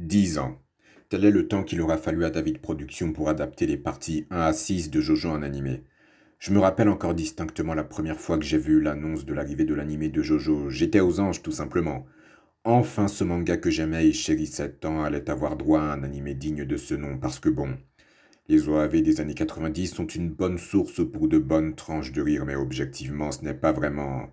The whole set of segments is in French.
Dix ans. Tel est le temps qu'il aura fallu à David Productions pour adapter les parties 1 à 6 de Jojo en animé. Je me rappelle encore distinctement la première fois que j'ai vu l'annonce de l'arrivée de l'animé de Jojo. J'étais aux anges, tout simplement. Enfin, ce manga que j'aimais et chérissais tant allait avoir droit à un animé digne de ce nom, parce que bon, les OAV des années 90 sont une bonne source pour de bonnes tranches de rire, mais objectivement, ce n'est pas vraiment...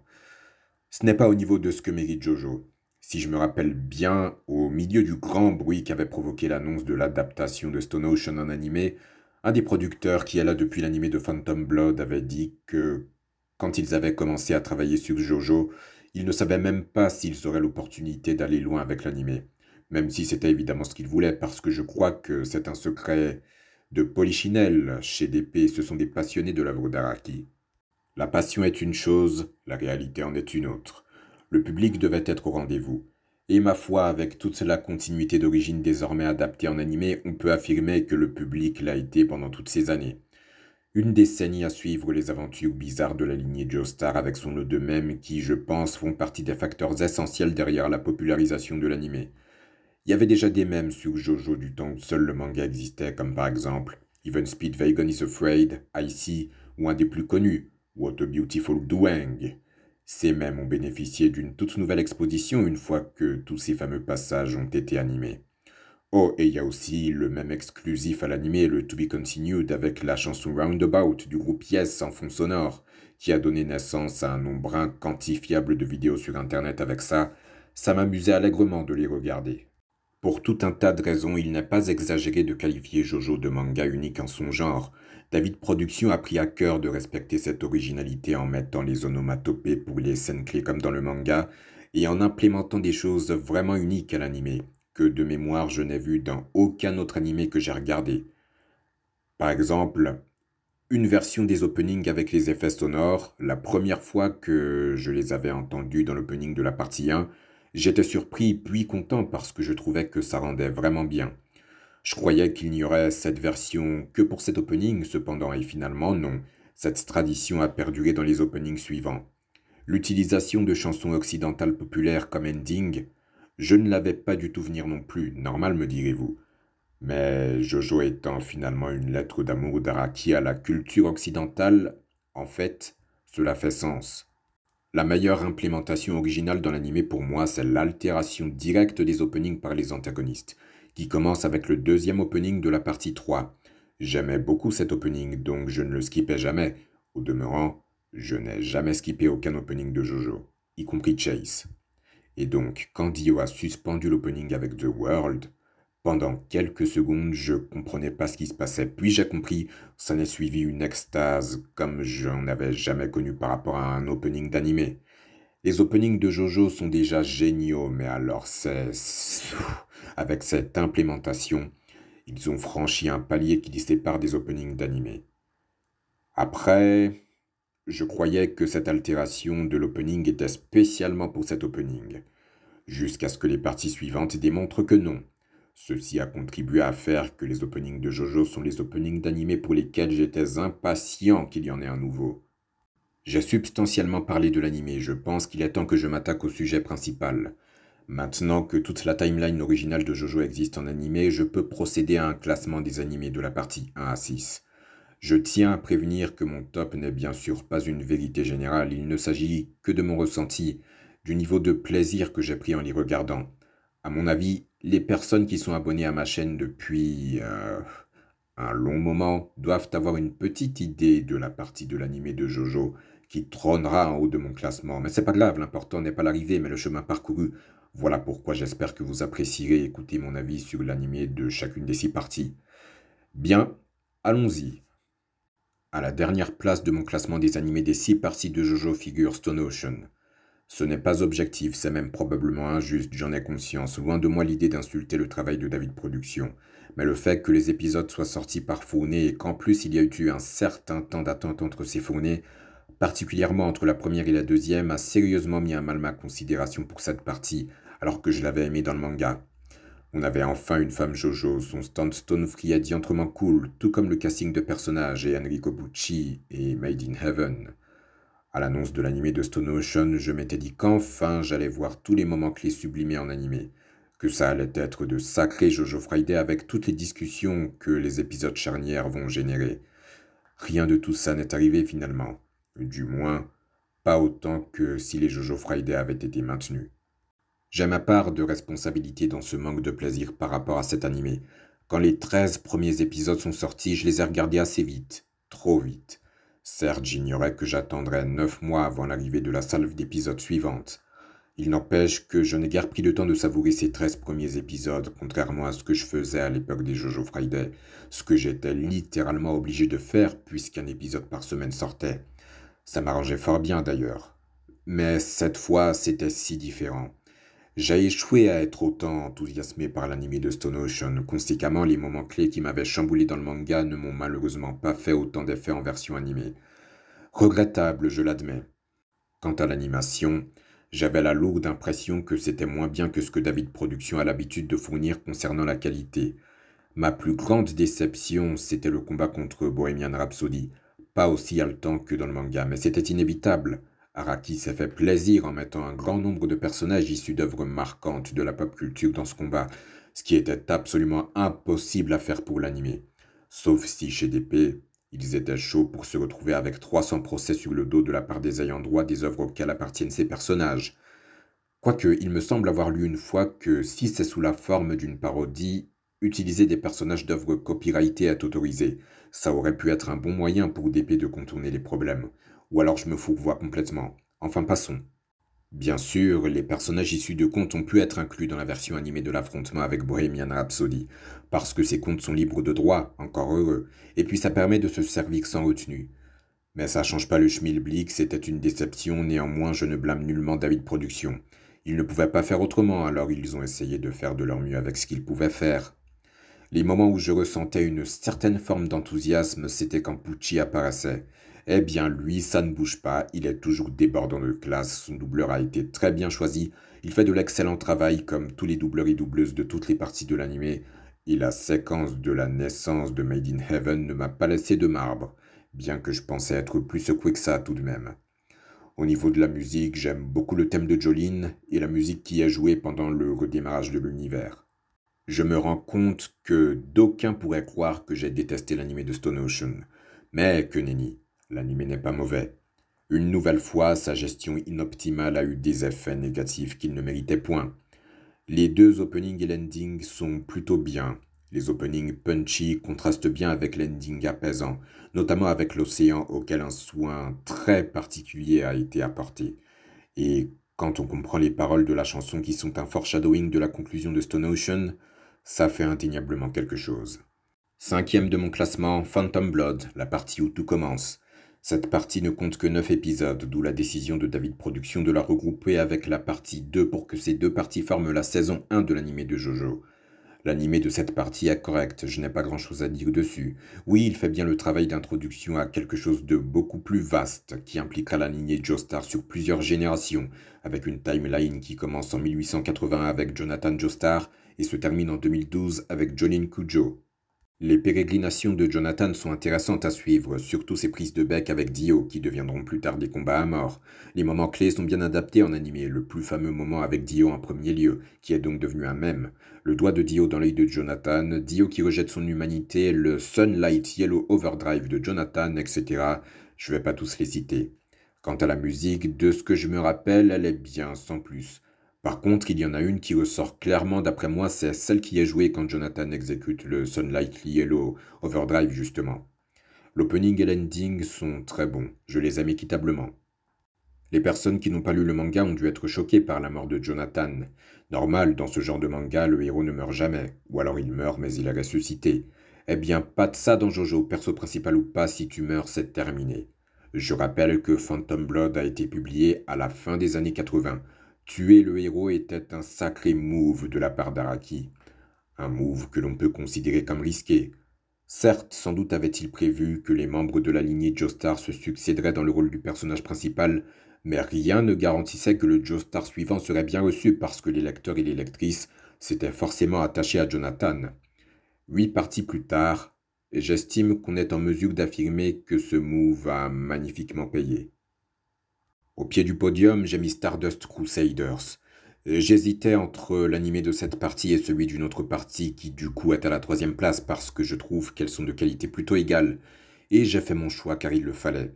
Ce n'est pas au niveau de ce que mérite Jojo. Si je me rappelle bien, au milieu du grand bruit qu'avait provoqué l'annonce de l'adaptation de Stone Ocean en animé, un des producteurs qui est là depuis l'animé de Phantom Blood avait dit que quand ils avaient commencé à travailler sur Jojo, ils ne savaient même pas s'ils auraient l'opportunité d'aller loin avec l'animé. Même si c'était évidemment ce qu'ils voulaient, parce que je crois que c'est un secret de Polichinelle. Chez DP, ce sont des passionnés de l'œuvre d'Araki. La passion est une chose, la réalité en est une autre. Le public devait être au rendez-vous. Et ma foi, avec toute la continuité d'origine désormais adaptée en animé, on peut affirmer que le public l'a été pendant toutes ces années. Une décennie à suivre les aventures bizarres de la lignée Joestar avec son lot de mèmes qui, je pense, font partie des facteurs essentiels derrière la popularisation de l'animé. Il y avait déjà des mèmes sur Jojo du temps où seul le manga existait, comme par exemple Even Speed Vegan is Afraid, Icy, ou un des plus connus, What a Beautiful Doing. Ces mêmes ont bénéficié d'une toute nouvelle exposition une fois que tous ces fameux passages ont été animés. Oh, et il y a aussi le même exclusif à l'animé, le To Be Continued, avec la chanson Roundabout du groupe Yes en fond sonore, qui a donné naissance à un nombre inquantifiable de vidéos sur Internet avec ça. Ça m'amusait allègrement de les regarder. Pour tout un tas de raisons, il n'est pas exagéré de qualifier Jojo de manga unique en son genre, David Productions a pris à cœur de respecter cette originalité en mettant les onomatopées pour les scènes clés comme dans le manga et en implémentant des choses vraiment uniques à l'animé, que de mémoire je n'ai vu dans aucun autre animé que j'ai regardé. Par exemple, une version des openings avec les effets sonores, la première fois que je les avais entendus dans l'opening de la partie 1, j'étais surpris puis content parce que je trouvais que ça rendait vraiment bien. Je croyais qu'il n'y aurait cette version que pour cet opening, cependant, et finalement non. Cette tradition a perduré dans les openings suivants. L'utilisation de chansons occidentales populaires comme ending, je ne l'avais pas du tout venir non plus, normal me direz-vous. Mais Jojo étant finalement une lettre d'amour d'Araki à la culture occidentale, en fait, cela fait sens. La meilleure implémentation originale dans l'anime pour moi, c'est l'altération directe des openings par les antagonistes qui commence avec le deuxième opening de la partie 3. J'aimais beaucoup cet opening, donc je ne le skippais jamais. Au demeurant, je n'ai jamais skippé aucun opening de Jojo, y compris Chase. Et donc, quand Dio a suspendu l'opening avec The World, pendant quelques secondes, je comprenais pas ce qui se passait. Puis j'ai compris, ça n'est suivi une extase comme j'en avais jamais connu par rapport à un opening d'animé. Les openings de Jojo sont déjà géniaux, mais alors c'est... Avec cette implémentation, ils ont franchi un palier qui les sépare des openings d'animé. Après, je croyais que cette altération de l'opening était spécialement pour cet opening, jusqu'à ce que les parties suivantes démontrent que non. Ceci a contribué à faire que les openings de Jojo sont les openings d'animé pour lesquels j'étais impatient qu'il y en ait un nouveau. J'ai substantiellement parlé de l'animé, je pense qu'il est temps que je m'attaque au sujet principal. Maintenant que toute la timeline originale de Jojo existe en animé, je peux procéder à un classement des animés de la partie 1 à 6. Je tiens à prévenir que mon top n'est bien sûr pas une vérité générale, il ne s'agit que de mon ressenti, du niveau de plaisir que j'ai pris en les regardant. À mon avis, les personnes qui sont abonnées à ma chaîne depuis euh, un long moment doivent avoir une petite idée de la partie de l'animé de Jojo qui trônera en haut de mon classement. Mais c'est pas grave, l'important n'est pas l'arrivée, mais le chemin parcouru. Voilà pourquoi j'espère que vous apprécierez écouter mon avis sur l'animé de chacune des six parties. Bien, allons-y. À la dernière place de mon classement des animés des six parties de Jojo figure Stone Ocean. Ce n'est pas objectif, c'est même probablement injuste, j'en ai conscience, loin de moi l'idée d'insulter le travail de David Productions. Mais le fait que les épisodes soient sortis par fournée et qu'en plus il y a eu un certain temps d'attente entre ces fournées, particulièrement entre la première et la deuxième, a sérieusement mis à mal ma considération pour cette partie, alors que je l'avais aimé dans le manga. On avait enfin une femme Jojo, son stand Stone Free diantrement cool, tout comme le casting de personnages et Enrico Bucci et Made in Heaven. À l'annonce de l'animé de Stone Ocean, je m'étais dit qu'enfin j'allais voir tous les moments clés sublimés en animé, que ça allait être de sacrés Jojo Friday avec toutes les discussions que les épisodes charnières vont générer. Rien de tout ça n'est arrivé finalement. Du moins, pas autant que si les Jojo Friday avaient été maintenus. J'ai ma part de responsabilité dans ce manque de plaisir par rapport à cet animé. Quand les 13 premiers épisodes sont sortis, je les ai regardés assez vite, trop vite. Certes, j'ignorais que j'attendrais neuf mois avant l'arrivée de la salve d'épisodes suivante. Il n'empêche que je n'ai guère pris le temps de savourer ces treize premiers épisodes, contrairement à ce que je faisais à l'époque des Jojo Friday, ce que j'étais littéralement obligé de faire puisqu'un épisode par semaine sortait. Ça m'arrangeait fort bien d'ailleurs. Mais cette fois, c'était si différent. J'ai échoué à être autant enthousiasmé par l'anime de Stone Ocean. Conséquemment, les moments clés qui m'avaient chamboulé dans le manga ne m'ont malheureusement pas fait autant d'effets en version animée. Regrettable, je l'admets. Quant à l'animation, j'avais la lourde impression que c'était moins bien que ce que David Production a l'habitude de fournir concernant la qualité. Ma plus grande déception, c'était le combat contre Bohemian Rhapsody. Pas aussi haletant que dans le manga, mais c'était inévitable. Araki s'est fait plaisir en mettant un grand nombre de personnages issus d'œuvres marquantes de la pop culture dans ce combat, ce qui était absolument impossible à faire pour l'anime. Sauf si chez DP, ils étaient chauds pour se retrouver avec 300 procès sur le dos de la part des ayants droit des œuvres auxquelles appartiennent ces personnages. Quoique, il me semble avoir lu une fois que si c'est sous la forme d'une parodie, utiliser des personnages d'œuvres copyrightées est autorisé. Ça aurait pu être un bon moyen pour DP de contourner les problèmes. Ou alors je me fourvoie complètement. Enfin, passons. Bien sûr, les personnages issus de contes ont pu être inclus dans la version animée de l'affrontement avec Bohemian Rhapsody, parce que ces contes sont libres de droit, encore heureux, et puis ça permet de se servir sans retenue. Mais ça change pas le schmilblick, c'était une déception, néanmoins je ne blâme nullement David Productions. Ils ne pouvaient pas faire autrement, alors ils ont essayé de faire de leur mieux avec ce qu'ils pouvaient faire. Les moments où je ressentais une certaine forme d'enthousiasme, c'était quand Pucci apparaissait. Eh bien, lui, ça ne bouge pas, il est toujours débordant de classe, son doubleur a été très bien choisi, il fait de l'excellent travail comme tous les doubleurs et doubleuses de toutes les parties de l'animé, et la séquence de la naissance de Made in Heaven ne m'a pas laissé de marbre, bien que je pensais être plus secoué que ça tout de même. Au niveau de la musique, j'aime beaucoup le thème de Jolene et la musique qui est jouée pendant le redémarrage de l'univers. Je me rends compte que d'aucuns pourraient croire que j'ai détesté l'animé de Stone Ocean, mais que nenni. L'anime n'est pas mauvais. Une nouvelle fois, sa gestion inoptimale a eu des effets négatifs qu'il ne méritait point. Les deux openings et l'ending sont plutôt bien. Les openings punchy contrastent bien avec l'ending apaisant, notamment avec l'océan auquel un soin très particulier a été apporté. Et quand on comprend les paroles de la chanson qui sont un foreshadowing de la conclusion de Stone Ocean, ça fait indéniablement quelque chose. Cinquième de mon classement, Phantom Blood, la partie où tout commence. Cette partie ne compte que 9 épisodes, d'où la décision de David Productions de la regrouper avec la partie 2 pour que ces deux parties forment la saison 1 de l'animé de Jojo. L'animé de cette partie est correct, je n'ai pas grand chose à dire dessus. Oui, il fait bien le travail d'introduction à quelque chose de beaucoup plus vaste, qui impliquera la lignée Joestar sur plusieurs générations, avec une timeline qui commence en 1880 avec Jonathan Joestar et se termine en 2012 avec Jolene Cujo. Les pérégrinations de Jonathan sont intéressantes à suivre, surtout ses prises de bec avec Dio, qui deviendront plus tard des combats à mort. Les moments clés sont bien adaptés en animé, le plus fameux moment avec Dio en premier lieu, qui est donc devenu un mème. Le doigt de Dio dans l'œil de Jonathan, Dio qui rejette son humanité, le Sunlight Yellow Overdrive de Jonathan, etc. Je vais pas tous les citer. Quant à la musique, de ce que je me rappelle, elle est bien, sans plus. Par contre, il y en a une qui ressort clairement d'après moi, c'est celle qui est jouée quand Jonathan exécute le Sunlight Yellow Overdrive justement. L'opening et l'ending sont très bons, je les aime équitablement. Les personnes qui n'ont pas lu le manga ont dû être choquées par la mort de Jonathan. Normal, dans ce genre de manga, le héros ne meurt jamais, ou alors il meurt mais il est ressuscité. Eh bien, pas de ça dans Jojo, perso principal ou pas, si tu meurs, c'est terminé. Je rappelle que Phantom Blood a été publié à la fin des années 80, Tuer le héros était un sacré move de la part d'Araki. Un move que l'on peut considérer comme risqué. Certes, sans doute avait-il prévu que les membres de la lignée Joestar se succéderaient dans le rôle du personnage principal, mais rien ne garantissait que le Joestar suivant serait bien reçu parce que les lecteurs et les lectrices s'étaient forcément attachés à Jonathan. Huit parties plus tard, j'estime qu'on est en mesure d'affirmer que ce move a magnifiquement payé. Au pied du podium, j'ai mis Stardust Crusaders. J'hésitais entre l'animé de cette partie et celui d'une autre partie qui du coup est à la troisième place parce que je trouve qu'elles sont de qualité plutôt égale, et j'ai fait mon choix car il le fallait.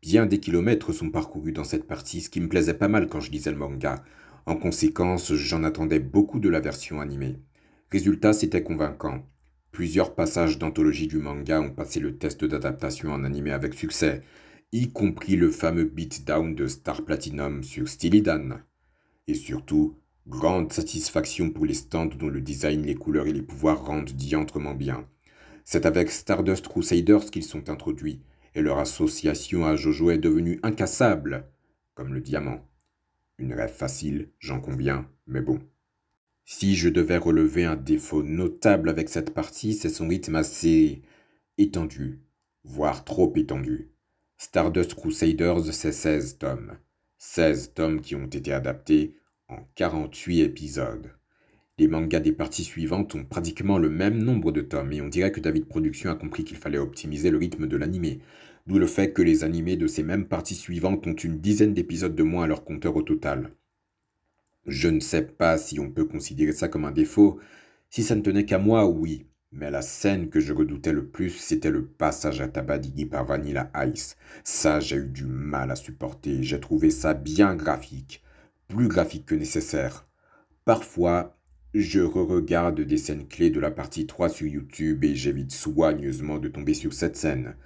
Bien des kilomètres sont parcourus dans cette partie, ce qui me plaisait pas mal quand je lisais le manga. En conséquence, j'en attendais beaucoup de la version animée. Résultat, c'était convaincant. Plusieurs passages d'anthologie du manga ont passé le test d'adaptation en animé avec succès, y compris le fameux beatdown de Star Platinum sur Stylidan. Et surtout, grande satisfaction pour les stands dont le design, les couleurs et les pouvoirs rendent diantrement bien. C'est avec Stardust Crusaders qu'ils sont introduits, et leur association à Jojo est devenue incassable, comme le diamant. Une rêve facile, j'en conviens, mais bon. Si je devais relever un défaut notable avec cette partie, c'est son rythme assez étendu, voire trop étendu. Stardust Crusaders, c'est 16 tomes. 16 tomes qui ont été adaptés en 48 épisodes. Les mangas des parties suivantes ont pratiquement le même nombre de tomes et on dirait que David Production a compris qu'il fallait optimiser le rythme de l'animé, d'où le fait que les animés de ces mêmes parties suivantes ont une dizaine d'épisodes de moins à leur compteur au total. Je ne sais pas si on peut considérer ça comme un défaut. Si ça ne tenait qu'à moi, oui. Mais la scène que je redoutais le plus, c'était le passage à tabac d'Iggy par Vanilla Ice. Ça, j'ai eu du mal à supporter. J'ai trouvé ça bien graphique. Plus graphique que nécessaire. Parfois, je re-regarde des scènes clés de la partie 3 sur YouTube et j'évite soigneusement de tomber sur cette scène.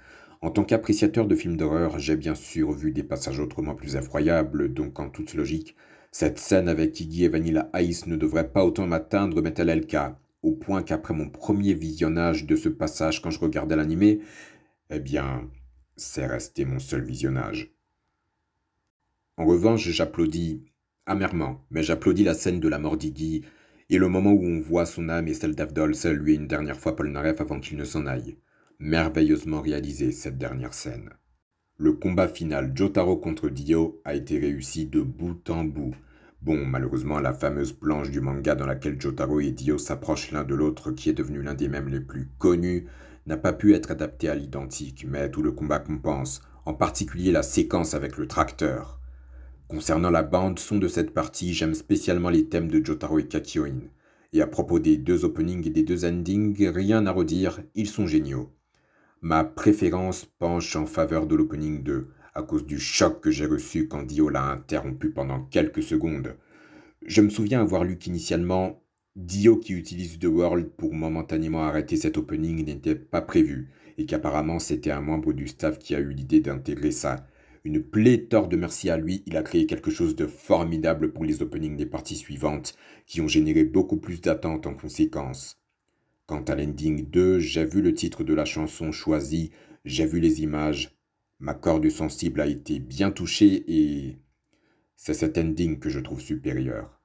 En tant qu'appréciateur de films d'horreur, j'ai bien sûr vu des passages autrement plus effroyables, donc en toute logique, cette scène avec Iggy et Vanilla Ice ne devrait pas autant m'atteindre, mais elle est le cas, au point qu'après mon premier visionnage de ce passage quand je regardais l'animé, eh bien, c'est resté mon seul visionnage. En revanche, j'applaudis, amèrement, mais j'applaudis la scène de la mort d'Iggy et le moment où on voit son âme et celle d'Avdol saluer une dernière fois Polnareff avant qu'il ne s'en aille. Merveilleusement réalisé cette dernière scène. Le combat final Jotaro contre Dio a été réussi de bout en bout. Bon, malheureusement, la fameuse planche du manga dans laquelle Jotaro et Dio s'approchent l'un de l'autre, qui est devenu l'un des mêmes les plus connus, n'a pas pu être adapté à l'identique, mais tout le combat compense, en particulier la séquence avec le tracteur. Concernant la bande son de cette partie, j'aime spécialement les thèmes de Jotaro et Kakyoin. Et à propos des deux openings et des deux endings, rien à redire, ils sont géniaux. Ma préférence penche en faveur de l'opening 2, à cause du choc que j'ai reçu quand Dio l'a interrompu pendant quelques secondes. Je me souviens avoir lu qu'initialement, Dio qui utilise The World pour momentanément arrêter cet opening n'était pas prévu, et qu'apparemment c'était un membre du staff qui a eu l'idée d'intégrer ça. Une pléthore de merci à lui, il a créé quelque chose de formidable pour les openings des parties suivantes, qui ont généré beaucoup plus d'attentes en conséquence. Quant à l'ending 2, j'ai vu le titre de la chanson choisi, j'ai vu les images. Ma corde sensible a été bien touchée et c'est cet ending que je trouve supérieur.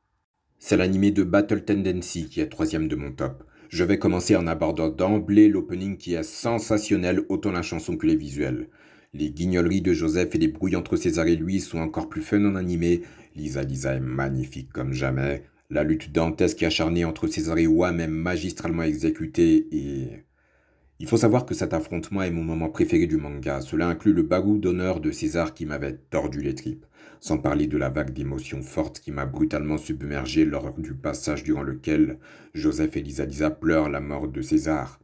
C'est l'animé de Battle Tendency qui est troisième de mon top. Je vais commencer en abordant d'emblée l'opening qui est sensationnel, autant la chanson que les visuels. Les guignoleries de Joseph et les brouilles entre César et lui sont encore plus fun en animé. Lisa Lisa est magnifique comme jamais. La lutte dantesque et acharnée entre César et Wam est magistralement exécutée et... Il faut savoir que cet affrontement est mon moment préféré du manga. Cela inclut le bagou d'honneur de César qui m'avait tordu les tripes, sans parler de la vague d'émotions fortes qui m'a brutalement submergé lors du passage durant lequel Joseph et Lisa Lisa pleurent la mort de César.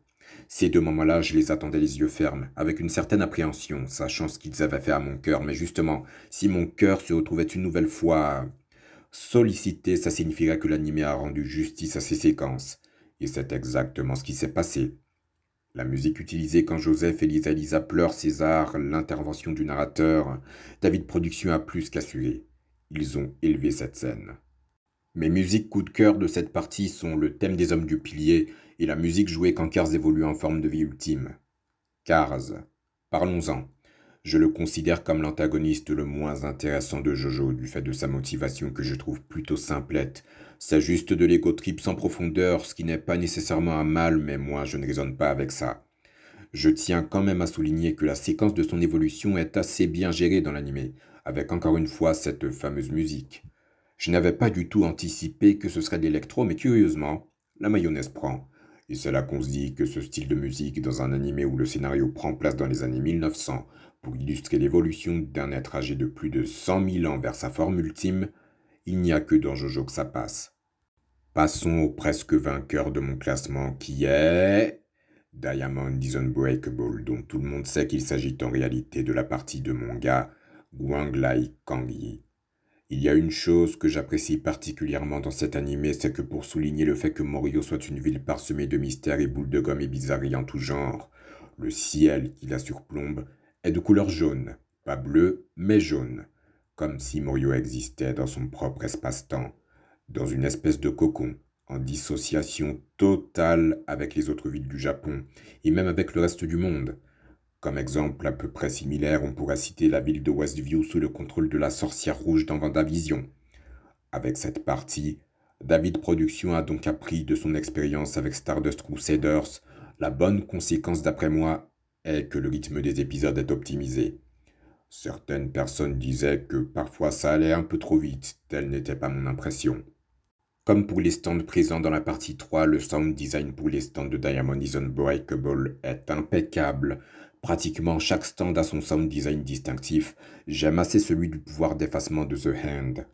Ces deux moments-là, je les attendais les yeux fermes, avec une certaine appréhension, sachant ce qu'ils avaient fait à mon cœur. Mais justement, si mon cœur se retrouvait une nouvelle fois Solliciter, ça signifierait que l'animé a rendu justice à ses séquences. Et c'est exactement ce qui s'est passé. La musique utilisée quand Joseph et Lisa pleurent César, l'intervention du narrateur, David Production a plus qu'assuré. Ils ont élevé cette scène. Mes musiques coup de cœur de cette partie sont le thème des hommes du pilier et la musique jouée quand Cars évolue en forme de vie ultime. Cars. Parlons-en. Je le considère comme l'antagoniste le moins intéressant de Jojo du fait de sa motivation que je trouve plutôt simplette. C'est juste de l'ego trip sans profondeur, ce qui n'est pas nécessairement un mal, mais moi je ne raisonne pas avec ça. Je tiens quand même à souligner que la séquence de son évolution est assez bien gérée dans l'animé, avec encore une fois cette fameuse musique. Je n'avais pas du tout anticipé que ce serait l'électro, mais curieusement, la mayonnaise prend. Et c'est là qu'on se dit que ce style de musique dans un animé où le scénario prend place dans les années 1900 pour illustrer l'évolution d'un être âgé de plus de cent mille ans vers sa forme ultime, il n'y a que dans Jojo que ça passe. Passons au presque vainqueur de mon classement qui est Diamond is Unbreakable, dont tout le monde sait qu'il s'agit en réalité de la partie de manga Guanglai Kangyi. Il y a une chose que j'apprécie particulièrement dans cet animé, c'est que pour souligner le fait que Morio soit une ville parsemée de mystères et boules de gomme et bizarreries en tout genre, le ciel qui la surplombe est de couleur jaune, pas bleu, mais jaune, comme si Morio existait dans son propre espace-temps, dans une espèce de cocon, en dissociation totale avec les autres villes du Japon, et même avec le reste du monde. Comme exemple à peu près similaire, on pourrait citer la ville de Westview sous le contrôle de la sorcière rouge dans Vendavision. Avec cette partie, David Production a donc appris de son expérience avec Stardust Crusaders la bonne conséquence d'après moi est que le rythme des épisodes est optimisé. Certaines personnes disaient que parfois ça allait un peu trop vite, telle n'était pas mon impression. Comme pour les stands présents dans la partie 3, le sound design pour les stands de Diamond is Unbreakable est impeccable. Pratiquement chaque stand a son sound design distinctif. J'aime assez celui du pouvoir d'effacement de The Hand.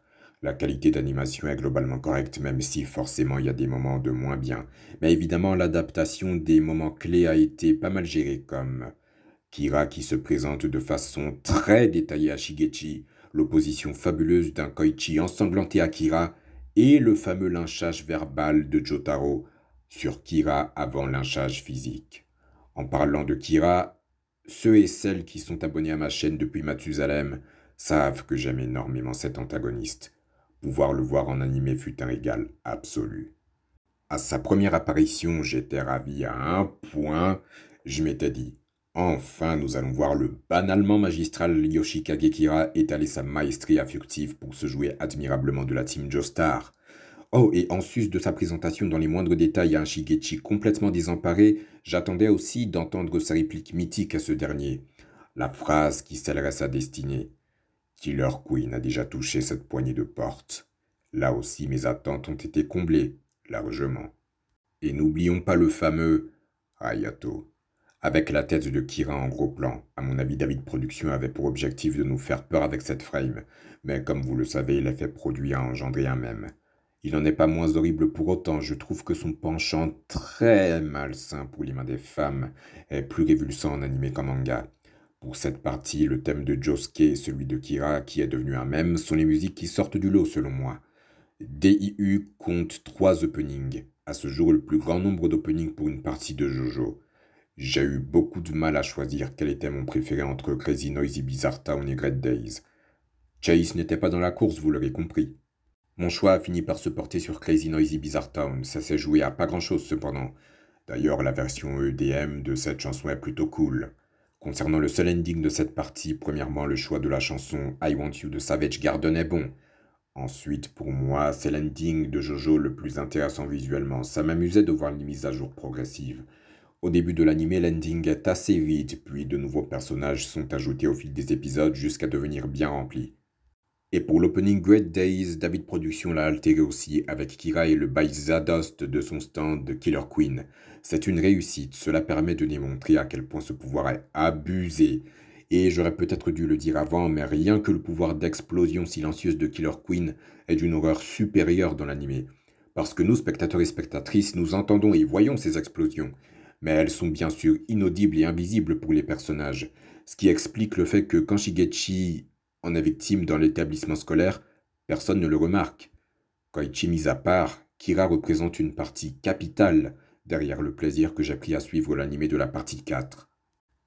La qualité d'animation est globalement correcte, même si forcément il y a des moments de moins bien. Mais évidemment, l'adaptation des moments clés a été pas mal gérée, comme Kira qui se présente de façon très détaillée à Shigechi, l'opposition fabuleuse d'un Koichi ensanglanté à Kira, et le fameux lynchage verbal de Jotaro sur Kira avant lynchage physique. En parlant de Kira, ceux et celles qui sont abonnés à ma chaîne depuis Mathusalem savent que j'aime énormément cet antagoniste. Pouvoir le voir en animé fut un régal absolu. À sa première apparition, j'étais ravi à un point. Je m'étais dit, enfin nous allons voir le banalement magistral Yoshikage Kira étaler sa maestria furtive pour se jouer admirablement de la team Joestar. Oh, et en sus de sa présentation dans les moindres détails à un Shigechi complètement désemparé, j'attendais aussi d'entendre sa réplique mythique à ce dernier. La phrase qui scellerait sa destinée. Killer Queen a déjà touché cette poignée de porte. Là aussi mes attentes ont été comblées, largement. Et n'oublions pas le fameux Hayato. Avec la tête de Kira en gros plan, à mon avis David Production avait pour objectif de nous faire peur avec cette frame, mais comme vous le savez, l'effet produit a engendré un même. Il n'en est pas moins horrible pour autant, je trouve que son penchant très malsain pour les mains des femmes est plus révulsant en animé qu'en manga. Pour cette partie, le thème de Josuke et celui de Kira, qui est devenu un mème, sont les musiques qui sortent du lot selon moi. DIU compte trois openings, à ce jour le plus grand nombre d'openings pour une partie de Jojo. J'ai eu beaucoup de mal à choisir quel était mon préféré entre Crazy Noisy Bizarre Town et Great Days. Chase n'était pas dans la course, vous l'aurez compris. Mon choix a fini par se porter sur Crazy Noisy Bizarre Town, ça s'est joué à pas grand chose cependant. D'ailleurs, la version EDM de cette chanson est plutôt cool. Concernant le seul ending de cette partie, premièrement, le choix de la chanson I Want You de Savage Garden est bon. Ensuite, pour moi, c'est l'ending de Jojo le plus intéressant visuellement. Ça m'amusait de voir les mises à jour progressives. Au début de l'anime, l'ending est assez vide, puis de nouveaux personnages sont ajoutés au fil des épisodes jusqu'à devenir bien remplis. Et pour l'opening Great Days, David Production l'a altéré aussi avec Kira et le bail Zadost de son stand de Killer Queen. C'est une réussite, cela permet de démontrer à quel point ce pouvoir est abusé. Et j'aurais peut-être dû le dire avant, mais rien que le pouvoir d'explosion silencieuse de Killer Queen est d'une horreur supérieure dans l'animé. Parce que nous, spectateurs et spectatrices, nous entendons et voyons ces explosions, mais elles sont bien sûr inaudibles et invisibles pour les personnages, ce qui explique le fait que quand Shigechi en est victime dans l'établissement scolaire, personne ne le remarque. Koichi mis à part, Kira représente une partie capitale derrière le plaisir que j'ai pris à suivre l'animé de la partie 4.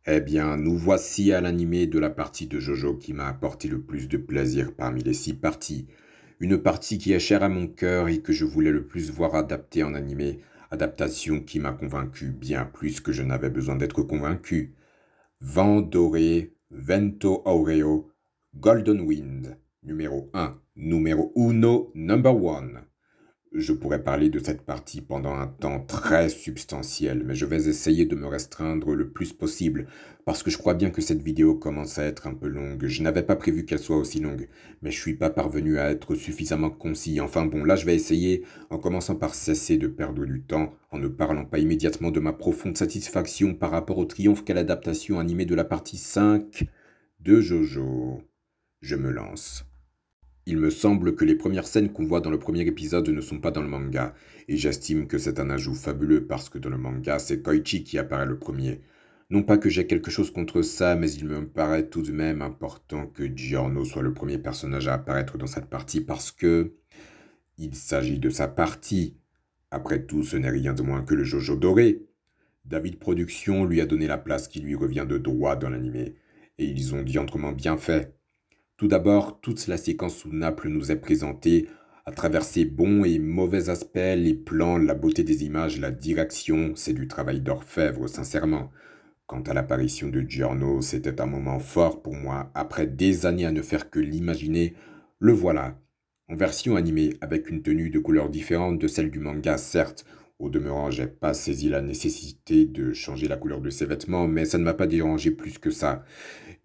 Eh bien, nous voici à l'animé de la partie de Jojo qui m'a apporté le plus de plaisir parmi les six parties. Une partie qui est chère à mon cœur et que je voulais le plus voir adaptée en animé, adaptation qui m'a convaincu bien plus que je n'avais besoin d'être convaincu. Vent doré, Vento Aureo, Golden Wind, numéro 1, numéro uno, number one. Je pourrais parler de cette partie pendant un temps très substantiel, mais je vais essayer de me restreindre le plus possible, parce que je crois bien que cette vidéo commence à être un peu longue. Je n'avais pas prévu qu'elle soit aussi longue, mais je suis pas parvenu à être suffisamment concis. Enfin bon, là je vais essayer, en commençant par cesser de perdre du temps, en ne parlant pas immédiatement de ma profonde satisfaction par rapport au triomphe qu'est l'adaptation animée de la partie 5 de Jojo. Je me lance. Il me semble que les premières scènes qu'on voit dans le premier épisode ne sont pas dans le manga, et j'estime que c'est un ajout fabuleux parce que dans le manga, c'est Koichi qui apparaît le premier. Non pas que j'ai quelque chose contre ça, mais il me paraît tout de même important que Giorno soit le premier personnage à apparaître dans cette partie parce que il s'agit de sa partie. Après tout, ce n'est rien de moins que le Jojo doré. David Productions lui a donné la place qui lui revient de droit dans l'animé, et ils ont diantrement bien fait. Tout d'abord, toute la séquence sous Naples nous est présentée à travers ses bons et mauvais aspects, les plans, la beauté des images, la direction, c'est du travail d'orfèvre, sincèrement. Quant à l'apparition de Giorno, c'était un moment fort pour moi. Après des années à ne faire que l'imaginer, le voilà. En version animée, avec une tenue de couleur différente de celle du manga, certes. Au demeurant, j'ai pas saisi la nécessité de changer la couleur de ses vêtements, mais ça ne m'a pas dérangé plus que ça.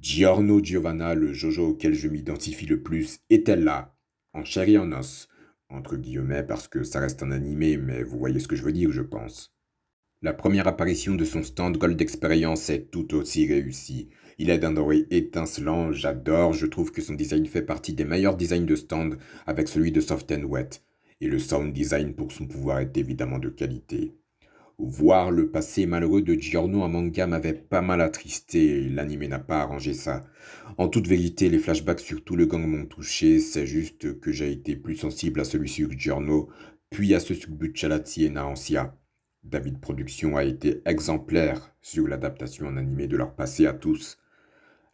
Giorno Giovanna, le Jojo auquel je m'identifie le plus, était là, en chair et en os. Entre guillemets, parce que ça reste un animé, mais vous voyez ce que je veux dire, je pense. La première apparition de son stand Gold Experience est tout aussi réussie. Il est d'un doré étincelant, j'adore, je trouve que son design fait partie des meilleurs designs de stand avec celui de Soft and Wet. Et le sound design pour son pouvoir est évidemment de qualité. Voir le passé malheureux de Giorno en manga m'avait pas mal attristé l'anime n'a pas arrangé ça. En toute vérité, les flashbacks sur tout le gang m'ont touché, c'est juste que j'ai été plus sensible à celui sur Giorno, puis à ceux sur Buccialati et Naansia. David Production a été exemplaire sur l'adaptation en animé de leur passé à tous.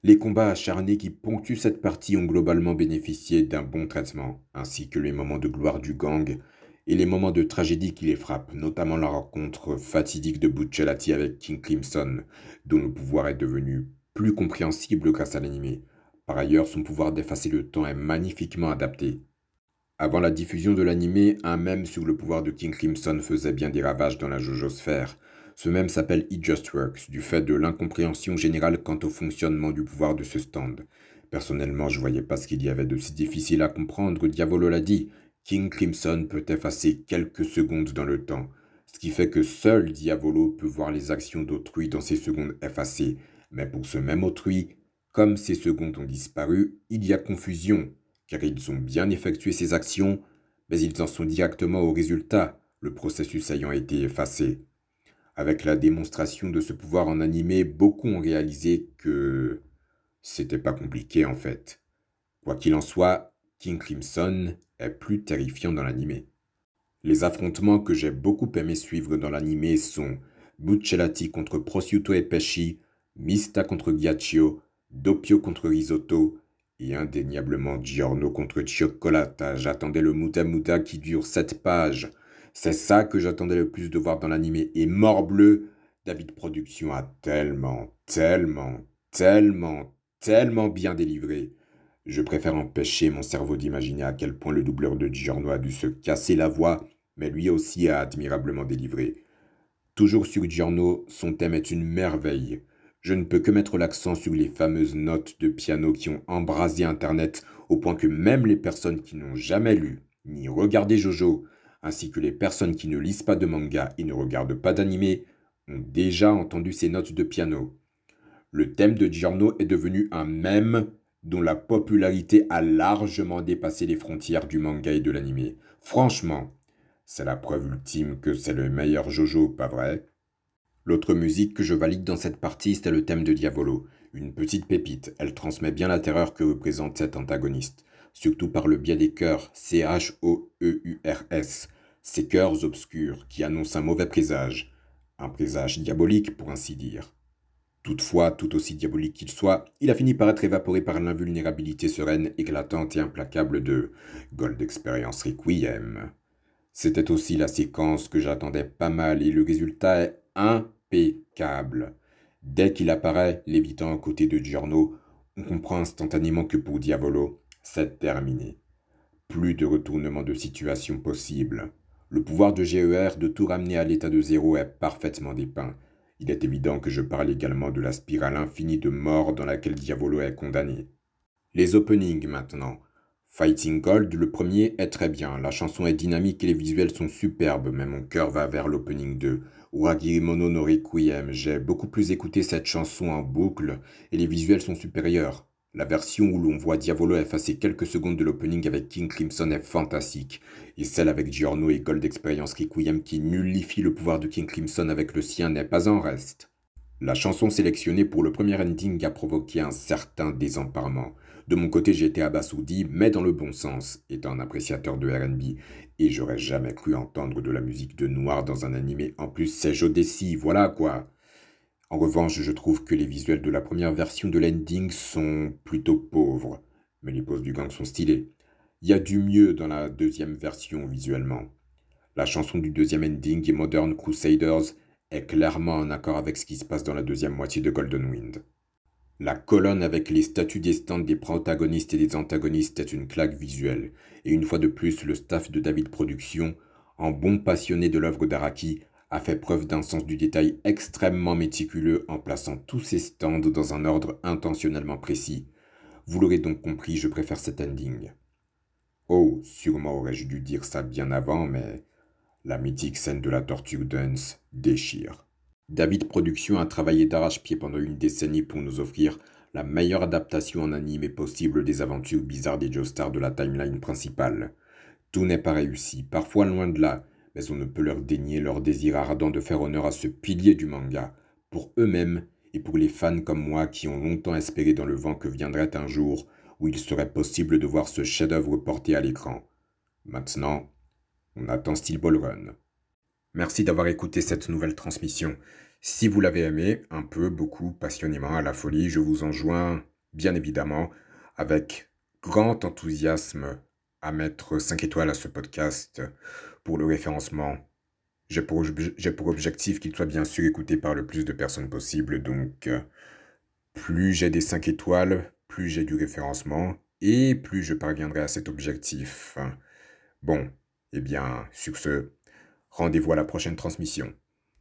Les combats acharnés qui ponctuent cette partie ont globalement bénéficié d'un bon traitement, ainsi que les moments de gloire du gang, et les moments de tragédie qui les frappent, notamment la rencontre fatidique de Buccellati avec King Crimson, dont le pouvoir est devenu plus compréhensible grâce à l'animé. Par ailleurs, son pouvoir d'effacer le temps est magnifiquement adapté. Avant la diffusion de l'animé, un mème sur le pouvoir de King Crimson faisait bien des ravages dans la JoJo-sphère. Ce mème s'appelle It Just Works, du fait de l'incompréhension générale quant au fonctionnement du pouvoir de ce stand. Personnellement, je voyais pas ce qu'il y avait de si difficile à comprendre, Diavolo l'a dit, King Crimson peut effacer quelques secondes dans le temps, ce qui fait que seul Diavolo peut voir les actions d'autrui dans ces secondes effacées. Mais pour ce même autrui, comme ces secondes ont disparu, il y a confusion, car ils ont bien effectué ces actions, mais ils en sont directement au résultat, le processus ayant été effacé. Avec la démonstration de ce pouvoir en animé, beaucoup ont réalisé que c'était pas compliqué en fait. Quoi qu'il en soit, King Crimson est plus terrifiant dans l'animé. Les affrontements que j'ai beaucoup aimé suivre dans l'animé sont Buccellati contre Prosciutto e Pesci, Mista contre Ghiaccio, Doppio contre Risotto et indéniablement Giorno contre Cioccolata. J'attendais le Muta Muta qui dure 7 pages. C'est ça que j'attendais le plus de voir dans l'animé. Et morbleu, David Production a tellement, tellement, tellement, tellement bien délivré. Je préfère empêcher mon cerveau d'imaginer à quel point le doubleur de Giorno a dû se casser la voix, mais lui aussi a admirablement délivré. Toujours sur Giorno, son thème est une merveille. Je ne peux que mettre l'accent sur les fameuses notes de piano qui ont embrasé Internet au point que même les personnes qui n'ont jamais lu ni regardé Jojo, ainsi que les personnes qui ne lisent pas de manga et ne regardent pas d'anime, ont déjà entendu ces notes de piano. Le thème de Giorno est devenu un mème dont la popularité a largement dépassé les frontières du manga et de l'anime. Franchement, c'est la preuve ultime que c'est le meilleur Jojo, pas vrai? L'autre musique que je valide dans cette partie, c'est le thème de Diavolo. Une petite pépite, elle transmet bien la terreur que représente cet antagoniste, surtout par le biais des chœurs C-H-O-E-U-R-S, ces chœurs obscurs qui annoncent un mauvais présage, un présage diabolique pour ainsi dire. Toutefois, tout aussi diabolique qu'il soit, il a fini par être évaporé par l'invulnérabilité sereine, éclatante et implacable de Gold Experience Requiem. C'était aussi la séquence que j'attendais pas mal et le résultat est impeccable. Dès qu'il apparaît, lévitant à côté de Giorno, on comprend instantanément que pour Diavolo, c'est terminé. Plus de retournement de situation possible. Le pouvoir de GER de tout ramener à l'état de zéro est parfaitement dépeint il est évident que je parle également de la spirale infinie de mort dans laquelle Diavolo est condamné. Les openings maintenant. Fighting Gold, le premier, est très bien. La chanson est dynamique et les visuels sont superbes, mais mon cœur va vers l'opening 2. Mono no Requiem. J'ai beaucoup plus écouté cette chanson en boucle et les visuels sont supérieurs. La version où l'on voit Diavolo effacer quelques secondes de l'opening avec King Crimson est fantastique, et celle avec Giorno et Gold Experience Requiem qui nullifie le pouvoir de King Crimson avec le sien n'est pas en reste. La chanson sélectionnée pour le premier ending a provoqué un certain désemparement. De mon côté, j'ai été abasourdi, mais dans le bon sens, étant un appréciateur de RB, et j'aurais jamais cru entendre de la musique de noir dans un animé. En plus, c'est Jodeci, voilà quoi. En revanche, je trouve que les visuels de la première version de l'ending sont plutôt pauvres, mais les poses du gang sont stylées. Il y a du mieux dans la deuxième version visuellement. La chanson du deuxième ending et Modern Crusaders est clairement en accord avec ce qui se passe dans la deuxième moitié de Golden Wind. La colonne avec les statues des stands des protagonistes et des antagonistes est une claque visuelle, et une fois de plus, le staff de David Productions, en bon passionné de l'œuvre d'Araki, a fait preuve d'un sens du détail extrêmement méticuleux en plaçant tous ses stands dans un ordre intentionnellement précis. Vous l'aurez donc compris, je préfère cet ending. Oh, sûrement aurais-je dû dire ça bien avant, mais la mythique scène de la tortue dance déchire. David Productions a travaillé d'arrache-pied pendant une décennie pour nous offrir la meilleure adaptation en animé possible des aventures bizarres des Joestars de la timeline principale. Tout n'est pas réussi, parfois loin de là, mais on ne peut leur dénier leur désir ardent de faire honneur à ce pilier du manga, pour eux-mêmes et pour les fans comme moi qui ont longtemps espéré dans le vent que viendrait un jour où il serait possible de voir ce chef-d'œuvre porté à l'écran. Maintenant, on attend Steel Ball Run. Merci d'avoir écouté cette nouvelle transmission. Si vous l'avez aimé, un peu, beaucoup, passionnément, à la folie, je vous enjoins, bien évidemment, avec grand enthousiasme, à mettre 5 étoiles à ce podcast pour le référencement. J'ai pour, objectif qu'il soit bien sûr écouté par le plus de personnes possible. Donc, euh, plus j'ai des 5 étoiles, plus j'ai du référencement et plus je parviendrai à cet objectif. Bon, eh bien, sur ce, rendez-vous à la prochaine transmission.